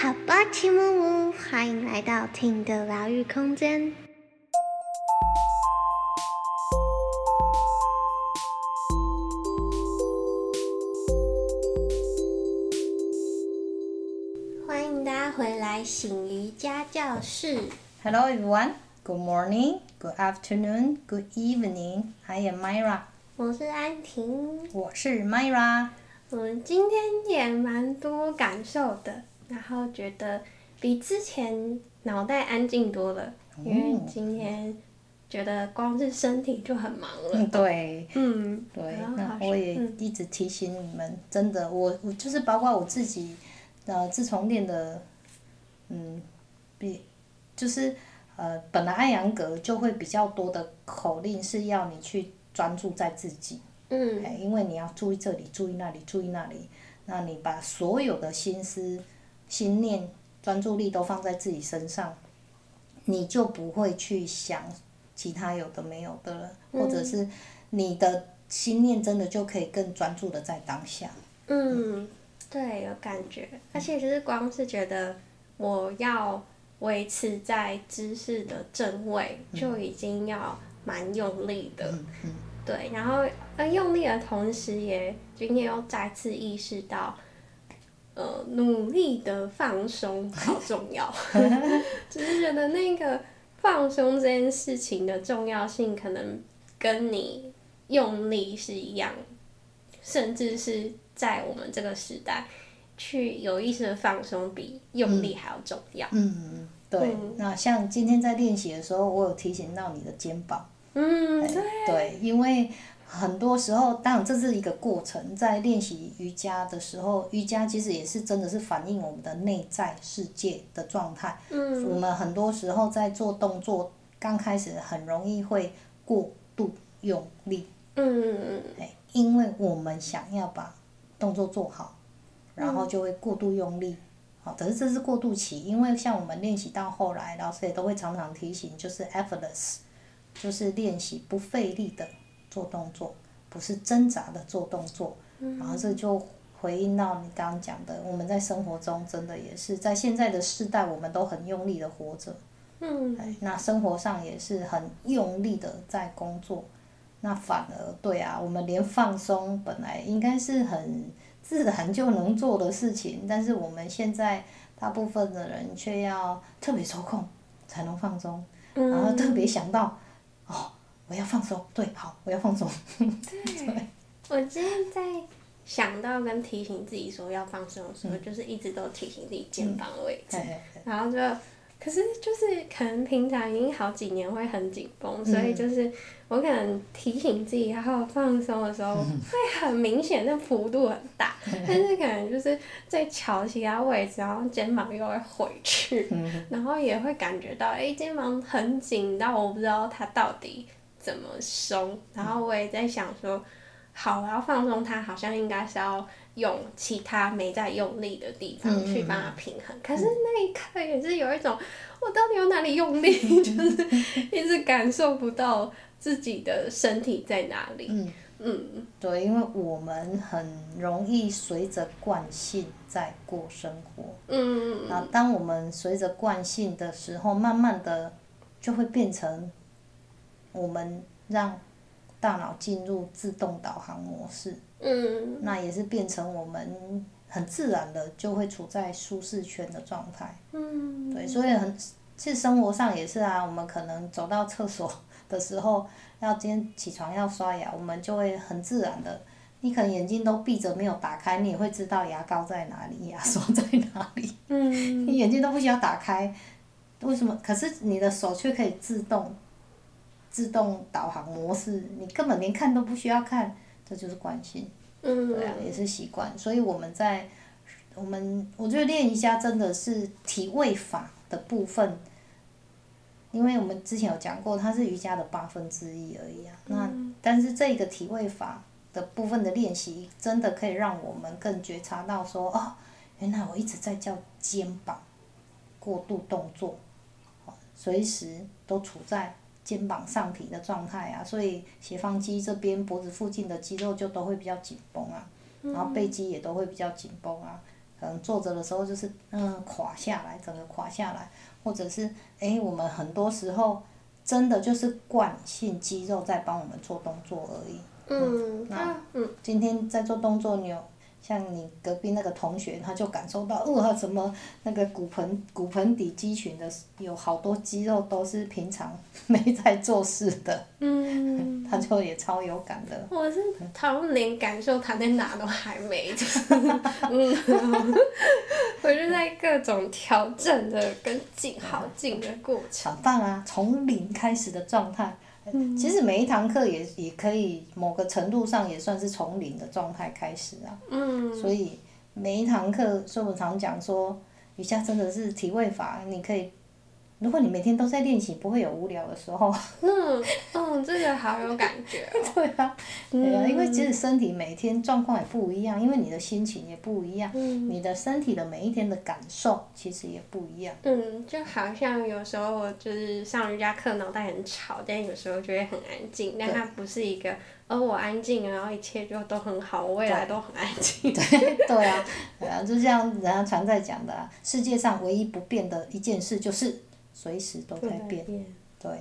好吧，齐木木，欢迎来到听的疗愈空间。欢迎大家回来醒瑜伽教室。Hello everyone, good morning, good afternoon, good evening. I am Myra. 我是安婷。我是 Myra。我们今天也蛮多感受的。然后觉得比之前脑袋安静多了，嗯、因为今天觉得光是身体就很忙了。嗯、对，嗯，对。那我也一直提醒你们，嗯、真的，我我就是包括我自己，呃，自从练的，嗯，比就是呃，本来艾扬格就会比较多的口令是要你去专注在自己，嗯，因为你要注意这里，注意那里，注意那里，那你把所有的心思。心念专注力都放在自己身上，你就不会去想其他有的没有的了，嗯、或者是你的心念真的就可以更专注的在当下。嗯，对，有感觉，而且就是光是觉得我要维持在知识的正位，嗯、就已经要蛮用力的。嗯嗯、对，然后呃用力的同时，也今天又再次意识到。呃，努力的放松好重要，只是觉得那个放松这件事情的重要性，可能跟你用力是一样，甚至是在我们这个时代，去有意识的放松比用力还要重要。嗯，嗯，对。嗯、那像今天在练习的时候，我有提醒到你的肩膀。嗯，对。对，因为。很多时候，当然这是一个过程，在练习瑜伽的时候，瑜伽其实也是真的是反映我们的内在世界的状态。嗯。我们很多时候在做动作，刚开始很容易会过度用力。嗯嗯嗯。因为我们想要把动作做好，然后就会过度用力。好，可是这是过渡期，因为像我们练习到后来，老师也都会常常提醒，就是 effortless，就是练习不费力的。做动作不是挣扎的做动作，然后这就回应到你刚刚讲的，我们在生活中真的也是在现在的时代，我们都很用力的活着，嗯，那生活上也是很用力的在工作，那反而对啊，我们连放松本来应该是很自然就能做的事情，但是我们现在大部分的人却要特别抽空才能放松，然后特别想到哦。我要放松，对，好，我要放松。对，我今天在想到跟提醒自己说要放松的时候，嗯、就是一直都提醒自己肩膀的位置，嗯、然后就，可是就是可能平常已经好几年会很紧绷，嗯、所以就是我可能提醒自己然后放松的时候，会很明显，那幅度很大，嗯、但是可能就是在翘其他位置，然后肩膀又会回去，嗯、然后也会感觉到，哎、欸，肩膀很紧，但我不知道它到底。怎么松？然后我也在想说，好，我要放松它，好像应该是要用其他没在用力的地方去帮它平衡。嗯、可是那一刻也是有一种，我到底有哪里用力？就是一直感受不到自己的身体在哪里。嗯，嗯对，因为我们很容易随着惯性在过生活。嗯，然后当我们随着惯性的时候，慢慢的就会变成。我们让大脑进入自动导航模式，嗯，那也是变成我们很自然的就会处在舒适圈的状态，嗯，对，所以很，其实生活上也是啊，我们可能走到厕所的时候，要今天起床要刷牙，我们就会很自然的，你可能眼睛都闭着没有打开，你也会知道牙膏在哪里，牙刷在哪里，嗯，你眼睛都不需要打开，为什么？可是你的手却可以自动。自动导航模式，你根本连看都不需要看，这就是惯性，嗯，对啊，也是习惯。所以我们在，我们我觉得练瑜伽真的是体位法的部分，因为我们之前有讲过，它是瑜伽的八分之一而已啊。那但是这个体位法的部分的练习，真的可以让我们更觉察到说，哦，原来我一直在叫肩膀过度动作，随时都处在。肩膀上提的状态啊，所以斜方肌这边脖子附近的肌肉就都会比较紧绷啊，然后背肌也都会比较紧绷啊，可能坐着的时候就是嗯垮下来，整个垮下来，或者是诶，我们很多时候真的就是惯性肌肉在帮我们做动作而已。嗯，那嗯，今天在做动作，你有。像你隔壁那个同学，他就感受到，哇，怎么那个骨盆骨盆底肌群的有好多肌肉都是平常没在做事的，嗯，他就也超有感的。我是他们连感受他在哪都还没，嗯，我就在各种调整的跟进好进的过程。很棒啊，从零开始的状态。其实每一堂课也也可以某个程度上也算是从零的状态开始啊。嗯。所以每一堂课，所以我常讲说，瑜伽真的是体位法，你可以。如果你每天都在练习，不会有无聊的时候。嗯，嗯，这个好有感觉哦。对啊，对啊，因为其实身体每天状况也不一样，因为你的心情也不一样，嗯，你的身体的每一天的感受其实也不一样。嗯，就好像有时候我就是上瑜伽课，脑袋很吵，但有时候就会很安静。但它不是一个，而我安静，然后一切就都很好，我未来都很安静。对对啊，对啊，就像人家常在讲的啊，世界上唯一不变的一件事就是。随时都在变，对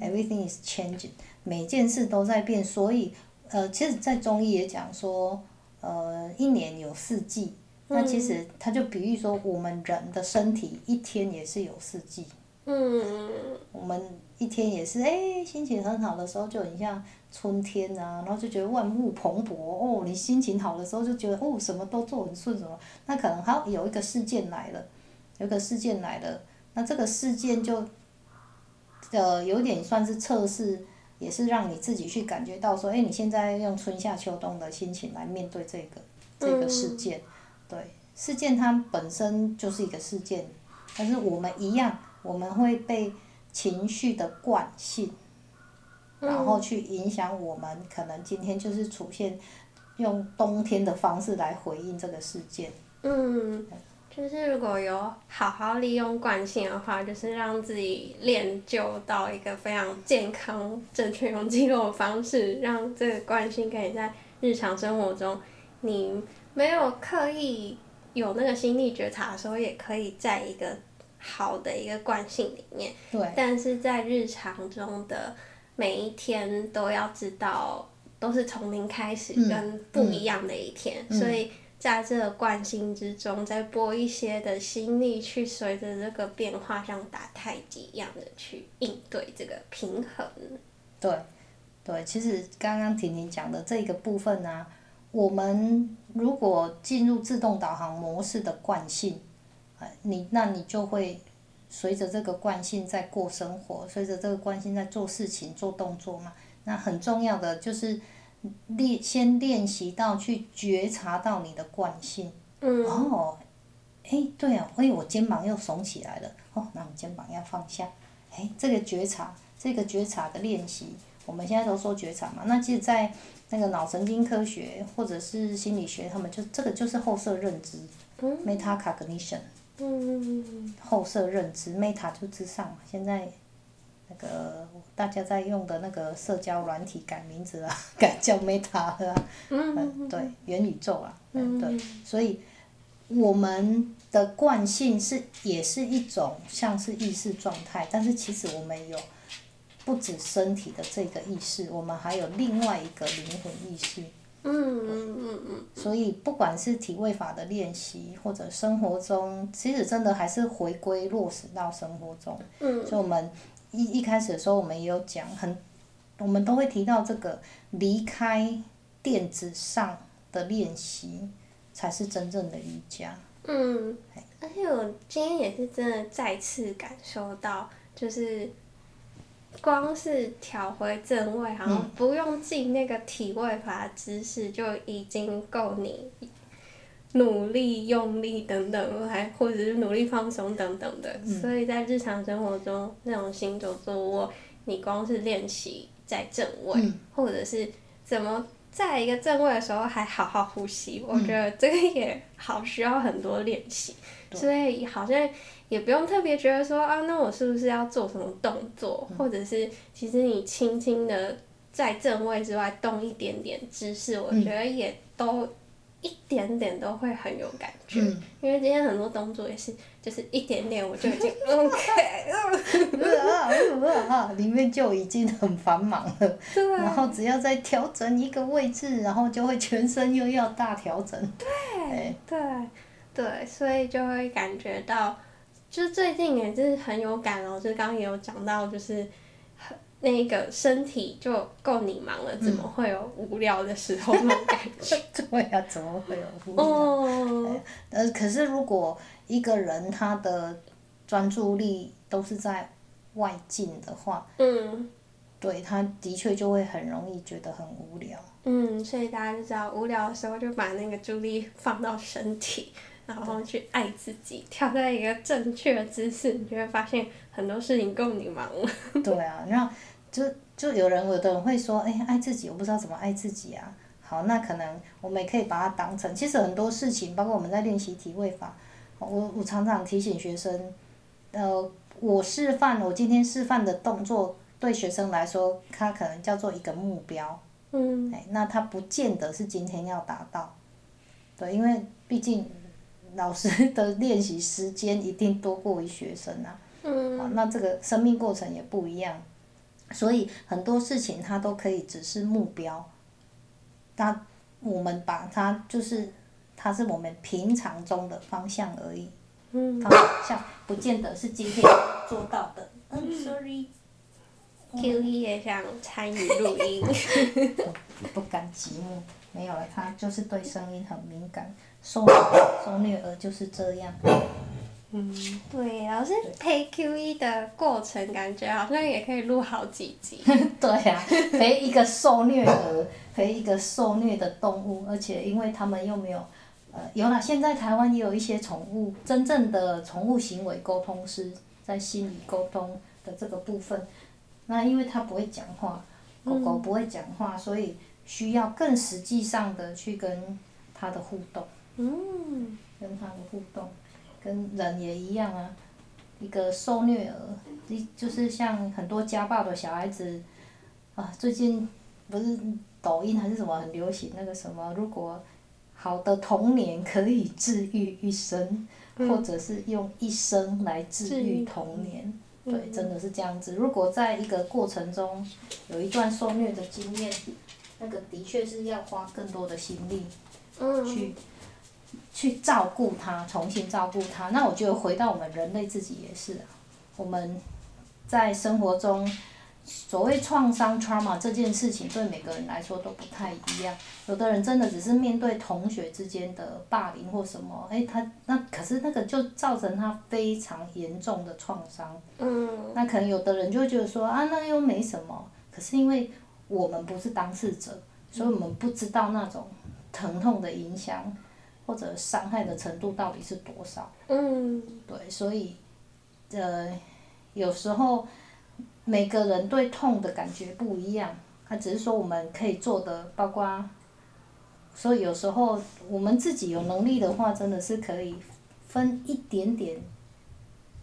，everything is changing，每件事都在变，所以，呃，其实，在中医也讲说，呃，一年有四季，那其实他就比喻说，我们人的身体一天也是有四季，嗯，我们一天也是，哎，心情很好的时候就很像春天啊，然后就觉得万物蓬勃，哦，你心情好的时候就觉得，哦，什么都做很顺什么，那可能好有一个事件来了，有一个事件来了。那这个事件就，呃，有点算是测试，也是让你自己去感觉到说，哎，你现在用春夏秋冬的心情来面对这个这个事件，对，事件它本身就是一个事件，但是我们一样，我们会被情绪的惯性，然后去影响我们，可能今天就是出现用冬天的方式来回应这个事件。嗯。就是如果有好好利用惯性的话，就是让自己练就到一个非常健康、正确用肌肉的方式，让这个惯性可以在日常生活中，你没有刻意有那个心力觉察的时候，也可以在一个好的一个惯性里面。对。但是在日常中的每一天都要知道，都是从零开始，跟不一样的一天，嗯嗯、所以。在这个惯性之中，再拨一些的心力去随着这个变化，像打太极一样的去应对这个平衡。对，对，其实刚刚婷婷讲的这个部分呢、我们如果进入自动导航模式的惯性，你那你就会随着这个惯性在过生活，随着这个惯性在做事情、做动作嘛。那很重要的就是。练先练习到去觉察到你的惯性，嗯、哦，哎，对啊，哎，我肩膀又耸起来了，哦，那我肩膀要放下，哎，这个觉察，这个觉察的练习，我们现在都说觉察嘛，那其实，在那个脑神经科学或者是心理学，他们就这个就是后设认知、嗯、，metacognition，嗯，后设认知，meta 就之上嘛，现在。那个大家在用的那个社交软体改名字了，改叫 Meta 了，嗯，对，元宇宙啊，嗯，对，所以我们的惯性是也是一种像是意识状态，但是其实我们有不止身体的这个意识，我们还有另外一个灵魂意识，嗯嗯嗯嗯，所以不管是体位法的练习，或者生活中，其实真的还是回归落实到生活中，嗯，所以我们。一一开始的时候，我们也有讲很，我们都会提到这个离开垫子上的练习，才是真正的瑜伽。嗯，而且我今天也是真的再次感受到，就是光是调回正位，好像不用进那个体位法姿势，就已经够你。努力用力等等，还或者是努力放松等等的，嗯、所以在日常生活中，那种行走、坐卧，你光是练习在正位，嗯、或者是怎么在一个正位的时候还好好呼吸，嗯、我觉得这个也好需要很多练习。对。所以好像也不用特别觉得说啊，那我是不是要做什么动作，嗯、或者是其实你轻轻的在正位之外动一点点姿势，我觉得也都。一点点都会很有感觉。嗯、因为今天很多动作也是，就是一点点我就已经 OK，啊啊里面就已经很繁忙了。对。然后只要再调整一个位置，然后就会全身又要大调整。对。对。对，所以就会感觉到，就是最近也是很有感哦。就是刚刚也有讲到，就是。那个身体就够你忙了，怎么会有无聊的时候那种感觉？对呀、啊，怎么会有无聊？哦。呃，可是如果一个人他的专注力都是在外境的话，嗯，对，他的确就会很容易觉得很无聊。嗯，所以大家就知道，无聊的时候就把那个注意力放到身体，然后去爱自己，跳在一个正确的姿势，你就会发现很多事情够你忙了。对啊，然后。就就有人有的人会说，哎、欸，爱自己，我不知道怎么爱自己啊。好，那可能我们也可以把它当成，其实很多事情，包括我们在练习体位法，我我常常提醒学生，呃，我示范我今天示范的动作，对学生来说，他可能叫做一个目标。嗯。哎，那他不见得是今天要达到。对，因为毕竟老师 的练习时间一定多过于学生啊。嗯。好，那这个生命过程也不一样。所以很多事情它都可以只是目标，那我们把它就是，它是我们平常中的方向而已，嗯，方向不见得是今天做到的。嗯，sorry。Q E 也想参与录音。不甘寂寞，没有了，他就是对声音很敏感，受受虐儿就是这样。嗯，对，老师陪 QE 的过程，感觉好像也可以录好几集。对啊，陪一个受虐儿，陪一个受虐的动物，而且因为他们又没有，呃，有了，现在台湾也有一些宠物，真正的宠物行为沟通师，在心理沟通的这个部分，那因为它不会讲话，狗狗不会讲话，所以需要更实际上的去跟它的互动。嗯。跟它的互动。跟人也一样啊，一个受虐儿，一就是像很多家暴的小孩子，啊，最近不是抖音还是什么很流行那个什么，如果好的童年可以治愈一生，嗯、或者是用一生来治愈童年，对，嗯、真的是这样子。如果在一个过程中有一段受虐的经验，那个的确是要花更多的心力，去。嗯去照顾他，重新照顾他。那我觉得回到我们人类自己也是啊，我们在生活中所谓创伤 trauma 这件事情，对每个人来说都不太一样。有的人真的只是面对同学之间的霸凌或什么，哎，他那可是那个就造成他非常严重的创伤。嗯。那可能有的人就会觉得说啊，那又没什么。可是因为我们不是当事者，所以我们不知道那种疼痛的影响。或者伤害的程度到底是多少？嗯，对，所以，呃，有时候每个人对痛的感觉不一样，他只是说我们可以做的，包括，所以有时候我们自己有能力的话，真的是可以分一点点，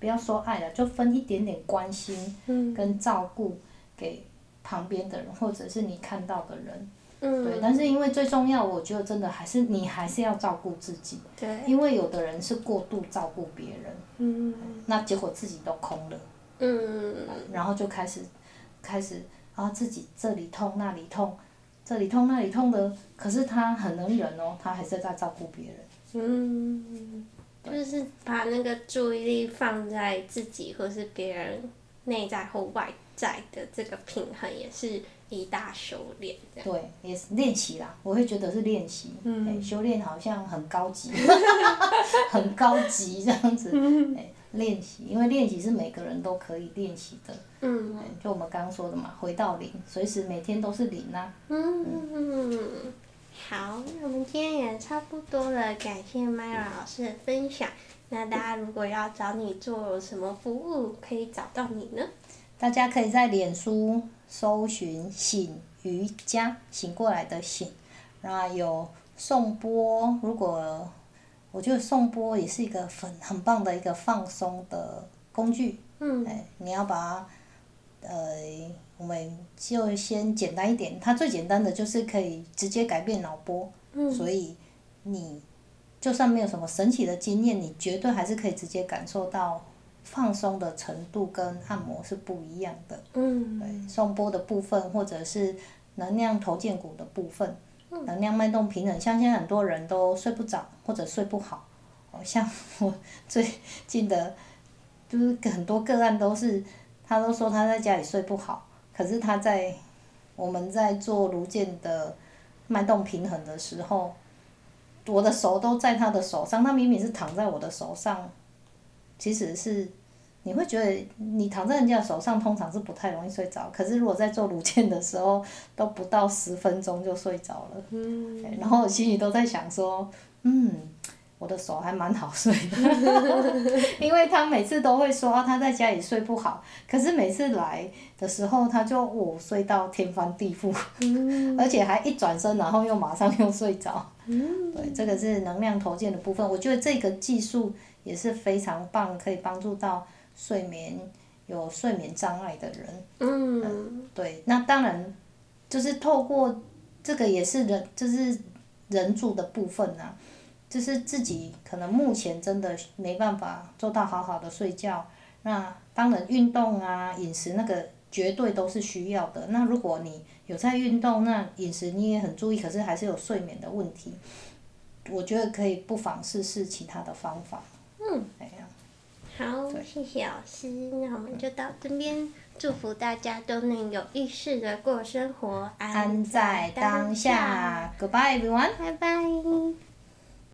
不要说爱了，就分一点点关心跟照顾给旁边的人，或者是你看到的人。对，但是因为最重要，我觉得真的还是你还是要照顾自己。对。因为有的人是过度照顾别人。嗯。那结果自己都空了。嗯。然后就开始，开始啊，自己这里痛那里痛，这里痛那里痛的，可是他很能忍哦，他还是在照顾别人。嗯。就是把那个注意力放在自己或是别人内在或外在的这个平衡，也是。一大修炼，对，也是练习啦。我会觉得是练习，嗯欸、修炼好像很高级，很高级这样子。哎、欸，练习，因为练习是每个人都可以练习的。嗯、欸。就我们刚刚说的嘛，回到零，随时每天都是零啊。嗯。嗯好，那我们今天也差不多了，感谢 Myra 老师的分享。那大家如果要找你做什么服务，可以找到你呢？大家可以在脸书搜寻“醒瑜伽”，醒过来的醒，然后有颂钵。如果我觉得颂钵也是一个很很棒的一个放松的工具。嗯。哎，你要把它，呃，我们就先简单一点，它最简单的就是可以直接改变脑波。嗯。所以，你就算没有什么神奇的经验，你绝对还是可以直接感受到放松的程度跟按摩是不一样的。嗯。对，颂钵的部分或者是能量头肩骨的部分，能量脉动平衡，像现在很多人都睡不着或者睡不好，像 我最近的，就是很多个案都是，他都说他在家里睡不好，可是他在我们在做颅健的脉动平衡的时候，我的手都在他的手上，他明明是躺在我的手上，其实是你会觉得你躺在人家的手上通常是不太容易睡着，可是如果在做乳腺的时候，都不到十分钟就睡着了。嗯。然后我心里都在想说，嗯。我的手还蛮好睡的，因为他每次都会说他在家里睡不好，可是每次来的时候他就我、哦、睡到天翻地覆，而且还一转身然后又马上又睡着。对，这个是能量投件的部分，我觉得这个技术也是非常棒，可以帮助到睡眠有睡眠障碍的人。嗯，对，那当然就是透过这个也是人就是人助的部分啊。就是自己可能目前真的没办法做到好好的睡觉，那当然运动啊、饮食那个绝对都是需要的。那如果你有在运动，那饮食你也很注意，可是还是有睡眠的问题，我觉得可以不妨试试其他的方法。嗯，好，谢谢老师，那我们就到这边，祝福大家都能有意识的过生活，安在当下。Goodbye everyone，拜拜。